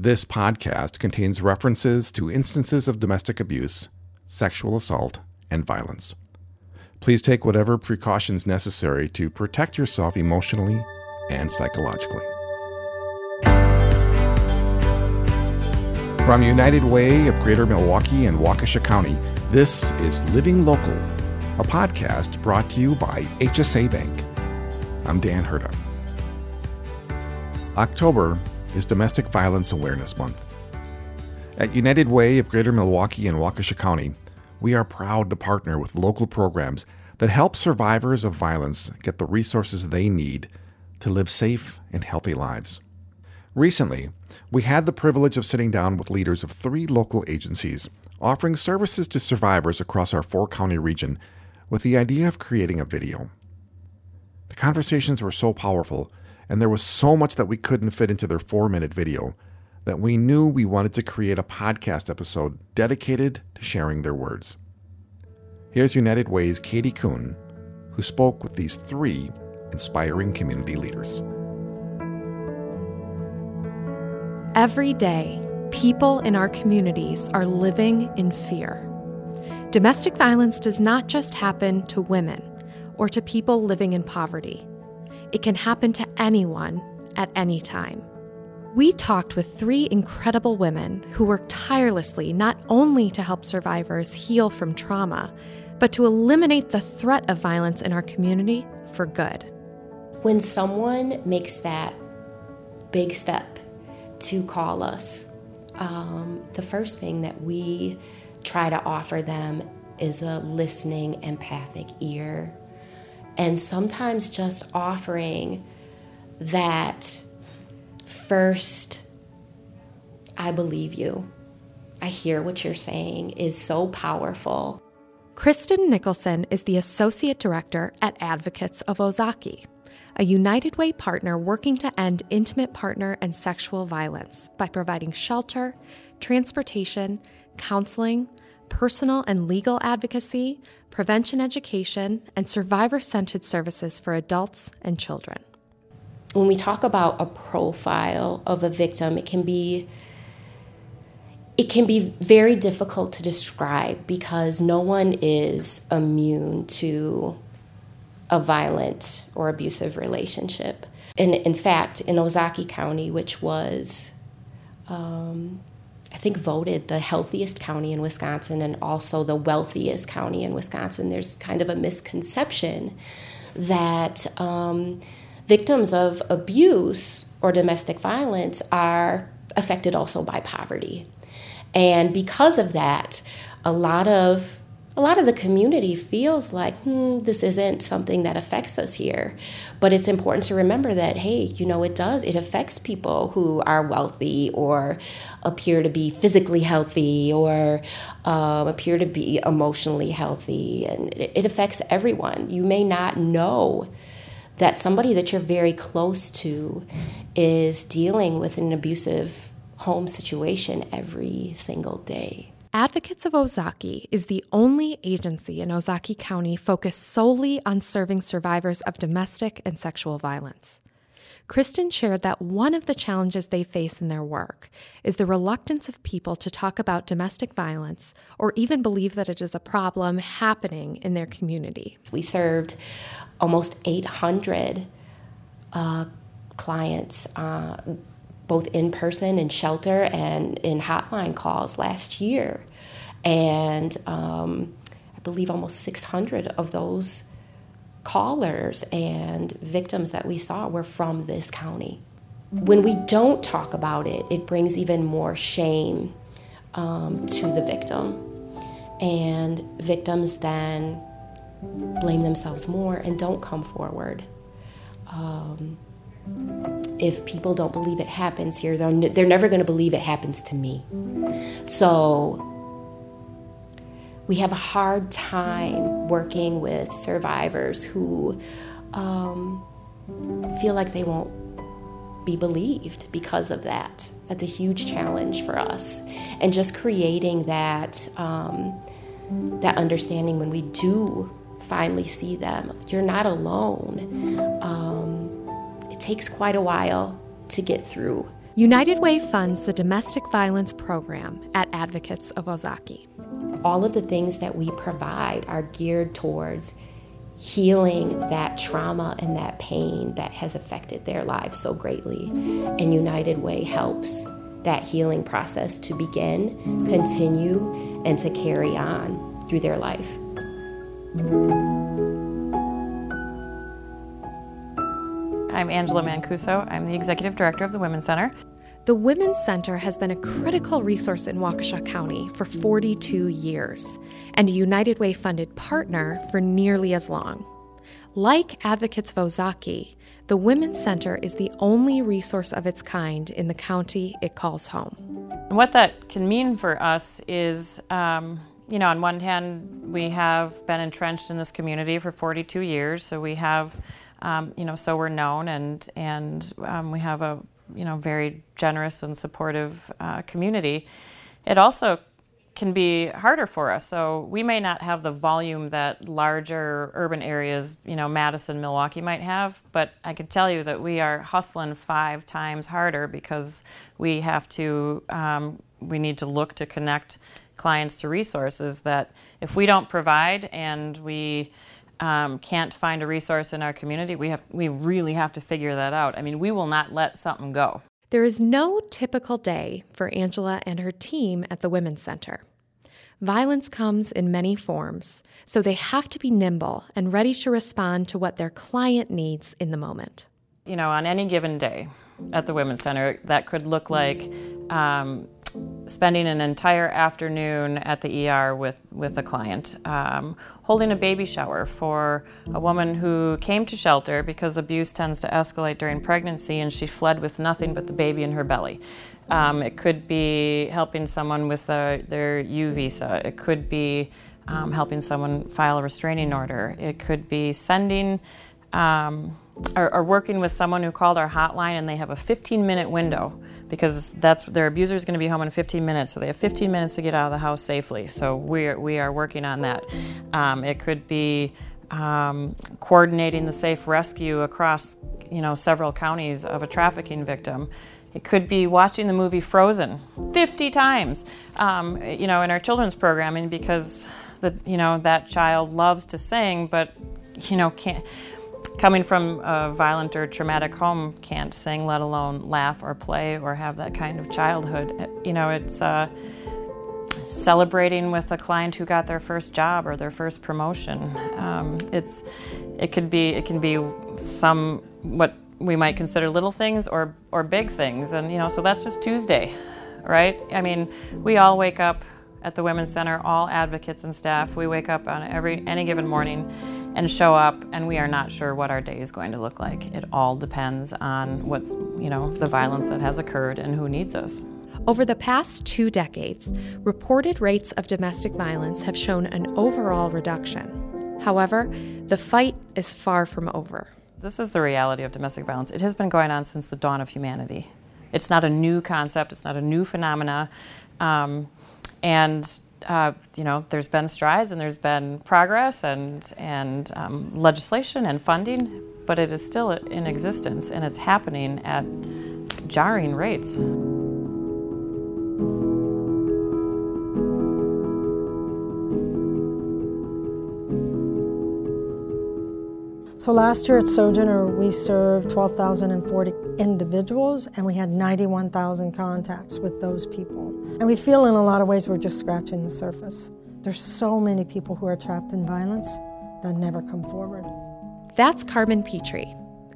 This podcast contains references to instances of domestic abuse, sexual assault, and violence. Please take whatever precautions necessary to protect yourself emotionally and psychologically. From United Way of Greater Milwaukee and Waukesha County, this is Living Local, a podcast brought to you by HSA Bank. I'm Dan Herda. October is Domestic Violence Awareness Month. At United Way of Greater Milwaukee and Waukesha County, we are proud to partner with local programs that help survivors of violence get the resources they need to live safe and healthy lives. Recently, we had the privilege of sitting down with leaders of three local agencies offering services to survivors across our four county region with the idea of creating a video. The conversations were so powerful and there was so much that we couldn't fit into their four minute video that we knew we wanted to create a podcast episode dedicated to sharing their words. Here's United Way's Katie Kuhn, who spoke with these three inspiring community leaders. Every day, people in our communities are living in fear. Domestic violence does not just happen to women or to people living in poverty. It can happen to anyone at any time. We talked with three incredible women who work tirelessly not only to help survivors heal from trauma, but to eliminate the threat of violence in our community for good. When someone makes that big step to call us, um, the first thing that we try to offer them is a listening, empathic ear and sometimes just offering that first, I believe you. I hear what you're saying is so powerful. Kristen Nicholson is the Associate Director at Advocates of Ozaukee, a United Way partner working to end intimate partner and sexual violence by providing shelter, transportation, counseling, personal and legal advocacy, prevention education, and survivor centered services for adults and children. When we talk about a profile of a victim, it can be it can be very difficult to describe because no one is immune to a violent or abusive relationship. And in fact, in Ozaukee County, which was um, I think, voted the healthiest county in Wisconsin and also the wealthiest county in Wisconsin. There's kind of a misconception that um, victims of abuse or domestic violence are affected also by poverty. And because of that, a lot of a lot of the community feels like, hmm, this isn't something that affects us here. But it's important to remember that, hey, you know, it does. It affects people who are wealthy or appear to be physically healthy or um, appear to be emotionally healthy. And it, it affects everyone. You may not know that somebody that you're very close to is dealing with an abusive home situation every single day. Advocates of Ozaukee is the only agency in Ozaukee County focused solely on serving survivors of domestic and sexual violence. Kristen shared that one of the challenges they face in their work is the reluctance of people to talk about domestic violence or even believe that it is a problem happening in their community. We served almost 800 uh, clients. Uh, both in person in shelter and in hotline calls last year. And um, I believe almost 600 of those callers and victims that we saw were from this county. When we don't talk about it, it brings even more shame um, to the victim. And victims then blame themselves more and don't come forward. Um, if people don't believe it happens here, they're, they're never going to believe it happens to me. So we have a hard time working with survivors who um, feel like they won't be believed because of that. That's a huge challenge for us. And just creating that, um, that understanding when we do finally see them, you're not alone. Um, takes quite a while to get through. United Way funds the domestic violence program at Advocates of Ozaukee. All of the things that we provide are geared towards healing that trauma and that pain that has affected their lives so greatly. And United Way helps that healing process to begin, continue, and to carry on through their life. I'm Angela Mancuso. I'm the Executive Director of the Women's Center. The Women's Center has been a critical resource in Waukesha County for 42 years and a United Way funded partner for nearly as long. Like Advocates of Ozaukee, the Women's Center is the only resource of its kind in the county it calls home. What that can mean for us is, um, you know, on one hand, we have been entrenched in this community for 42 years, so we have um, you know, so we're known, and and um, we have a you know very generous and supportive uh, community. It also can be harder for us. So we may not have the volume that larger urban areas, you know, Madison, Milwaukee might have, but I can tell you that we are hustling five times harder because we have to, um, we need to look to connect clients to resources that if we don't provide and we um, can't find a resource in our community, we have we really have to figure that out. I mean, we will not let something go. There is no typical day for Angela and her team at the Women's Center. Violence comes in many forms, so they have to be nimble and ready to respond to what their client needs in the moment. You know, on any given day at the Women's Center, that could look like um, spending an entire afternoon at the ER with, with a client, um, holding a baby shower for a woman who came to shelter because abuse tends to escalate during pregnancy and she fled with nothing but the baby in her belly. Um, it could be helping someone with a, their U visa. It could be um, helping someone file a restraining order. It could be sending um, or, or, working with someone who called our hotline and they have a 15 minute window because that's their abuser is going to be home in 15 minutes, so they have 15 minutes to get out of the house safely. So we are, we are working on that. Um, it could be um, coordinating the safe rescue across you know several counties of a trafficking victim. It could be watching the movie Frozen 50 times, um, you know, in our children's programming because the you know that child loves to sing, but you know can't coming from a violent or traumatic home can't sing, let alone laugh or play or have that kind of childhood. You know, it's uh, celebrating with a client who got their first job or their first promotion. Um, it's it could be it can be some what we might consider little things or or big things, and you know, so that's just Tuesday, right? I mean, we all wake up at the Women's Center, all advocates and staff. We wake up on every any given morning and show up and we are not sure what our day is going to look like. It all depends on what's, you know, the violence that has occurred and who needs us. Over the past two decades, reported rates of domestic violence have shown an overall reduction. However, the fight is far from over. This is the reality of domestic violence. It has been going on since the dawn of humanity. It's not a new concept, it's not a new phenomena. Um, and uh, you know, there's been strides and there's been progress and and um, legislation and funding, but it is still in existence and it's happening at jarring rates. So last year at Sojourner, we served 12,040 individuals and we had 91,000 contacts with those people. And we feel in a lot of ways we're just scratching the surface. There's so many people who are trapped in violence that never come forward. That's Carmen Pitre,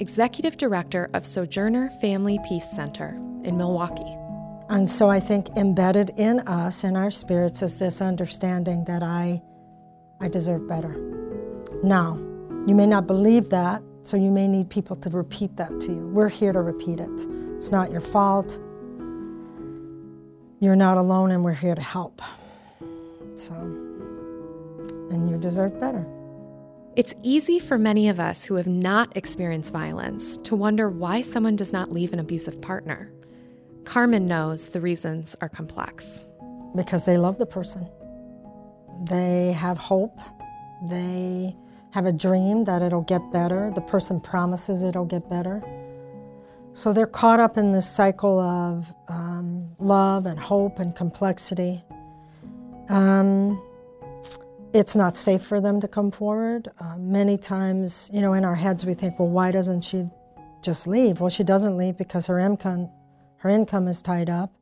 Executive Director of Sojourner Family Peace Center in Milwaukee. And so I think embedded in us, in our spirits, is this understanding that I, I deserve better. Now, you may not believe that, so you may need people to repeat that to you. We're here to repeat it. It's not your fault. You're not alone, and we're here to help. So, and you deserve better. It's easy for many of us who have not experienced violence to wonder why someone does not leave an abusive partner. Carmen knows the reasons are complex. Because they love the person, they have hope, they have a dream that it'll get better. The person promises it'll get better. So they're caught up in this cycle of um, love and hope and complexity. Um, it's not safe for them to come forward. Uh, many times, you know, in our heads we think, well, why doesn't she just leave? Well, she doesn't leave because her income, her income is tied up.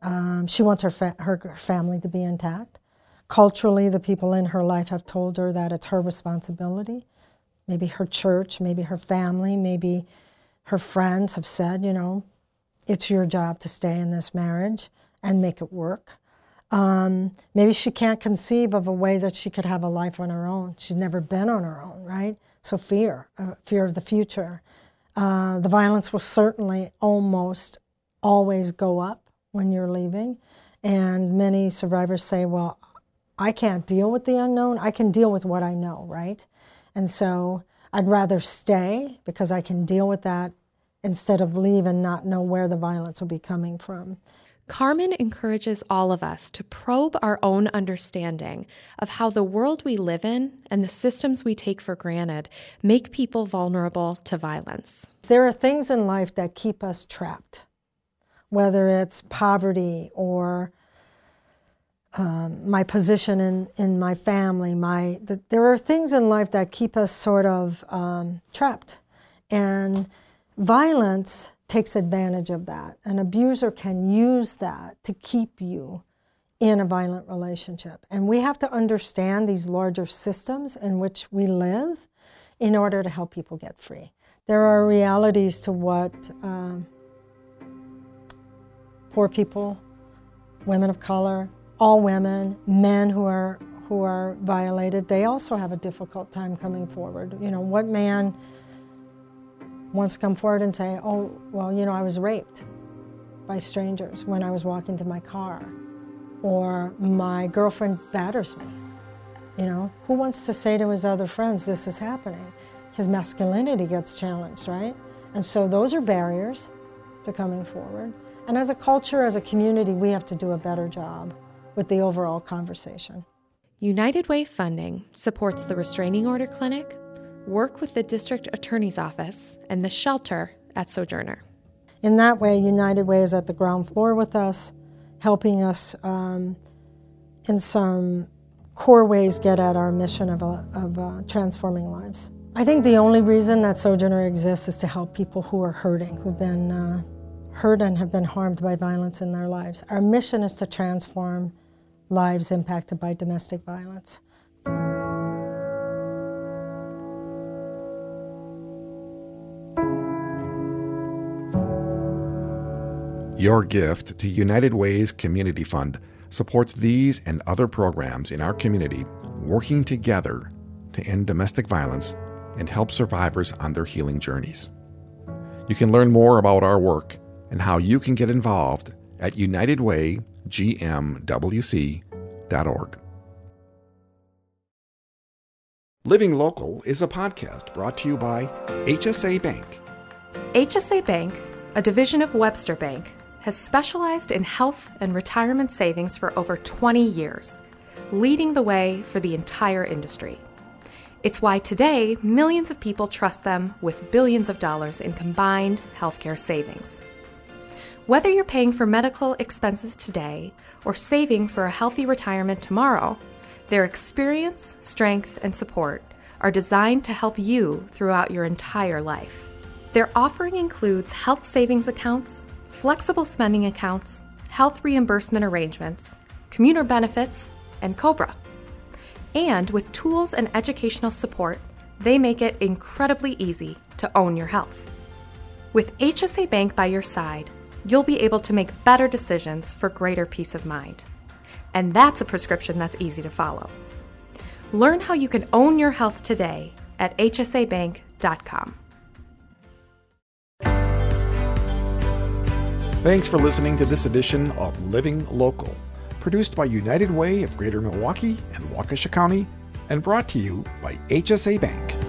Um, she wants her, fa- her family to be intact. Culturally, the people in her life have told her that it's her responsibility. Maybe her church, maybe her family, maybe her friends have said, you know, it's your job to stay in this marriage and make it work. Um, maybe she can't conceive of a way that she could have a life on her own. She's never been on her own, right? So fear, uh, fear of the future. Uh, the violence will certainly almost always go up when you're leaving. And many survivors say, well, I can't deal with the unknown. I can deal with what I know, right? And so I'd rather stay because I can deal with that instead of leave and not know where the violence will be coming from. Carmen encourages all of us to probe our own understanding of how the world we live in and the systems we take for granted make people vulnerable to violence. There are things in life that keep us trapped, whether it's poverty or um, my position in, in my family. My the, there are things in life that keep us sort of um, trapped, and violence takes advantage of that. An abuser can use that to keep you in a violent relationship. And we have to understand these larger systems in which we live in order to help people get free. There are realities to what um, poor people, women of color, all women, men who are who are violated, they also have a difficult time coming forward. You know, what man wants to come forward and say, oh, well, you know, I was raped by strangers when I was walking to my car, or my girlfriend batters me. You know, who wants to say to his other friends, this is happening? His masculinity gets challenged, right? And so those are barriers to coming forward. And as a culture, as a community, we have to do a better job with the overall conversation. United Way funding supports the Restraining Order Clinic, work with the district attorney's office and the shelter at Sojourner. In that way, United Way is at the ground floor with us, helping us um, in some core ways get at our mission of, uh, of uh, transforming lives. I think the only reason that Sojourner exists is to help people who are hurting, who've been uh, hurt and have been harmed by violence in their lives. Our mission is to transform lives impacted by domestic violence. Your gift to United Way's Community Fund supports these and other programs in our community working together to end domestic violence and help survivors on their healing journeys. You can learn more about our work and how you can get involved at unitedwaygmwc.org. Living Local is a podcast brought to you by HSA Bank. HSA Bank, a division of Webster Bank, has specialized in health and retirement savings for over 20 years, leading the way for the entire industry. It's why today millions of people trust them with billions of dollars in combined healthcare savings. Whether you're paying for medical expenses today or saving for a healthy retirement tomorrow, their experience, strength, and support are designed to help you throughout your entire life. Their offering includes health savings accounts, flexible spending accounts, health reimbursement arrangements, commuter benefits, and COBRA. And with tools and educational support, they make it incredibly easy to own your health. With HSA Bank by your side, you'll be able to make better decisions for greater peace of mind. And that's a prescription that's easy to follow. Learn how you can own your health today at hsabank.com. Thanks for listening to this edition of Living Local, produced by United Way of Greater Milwaukee and Waukesha County, and brought to you by HSA Bank.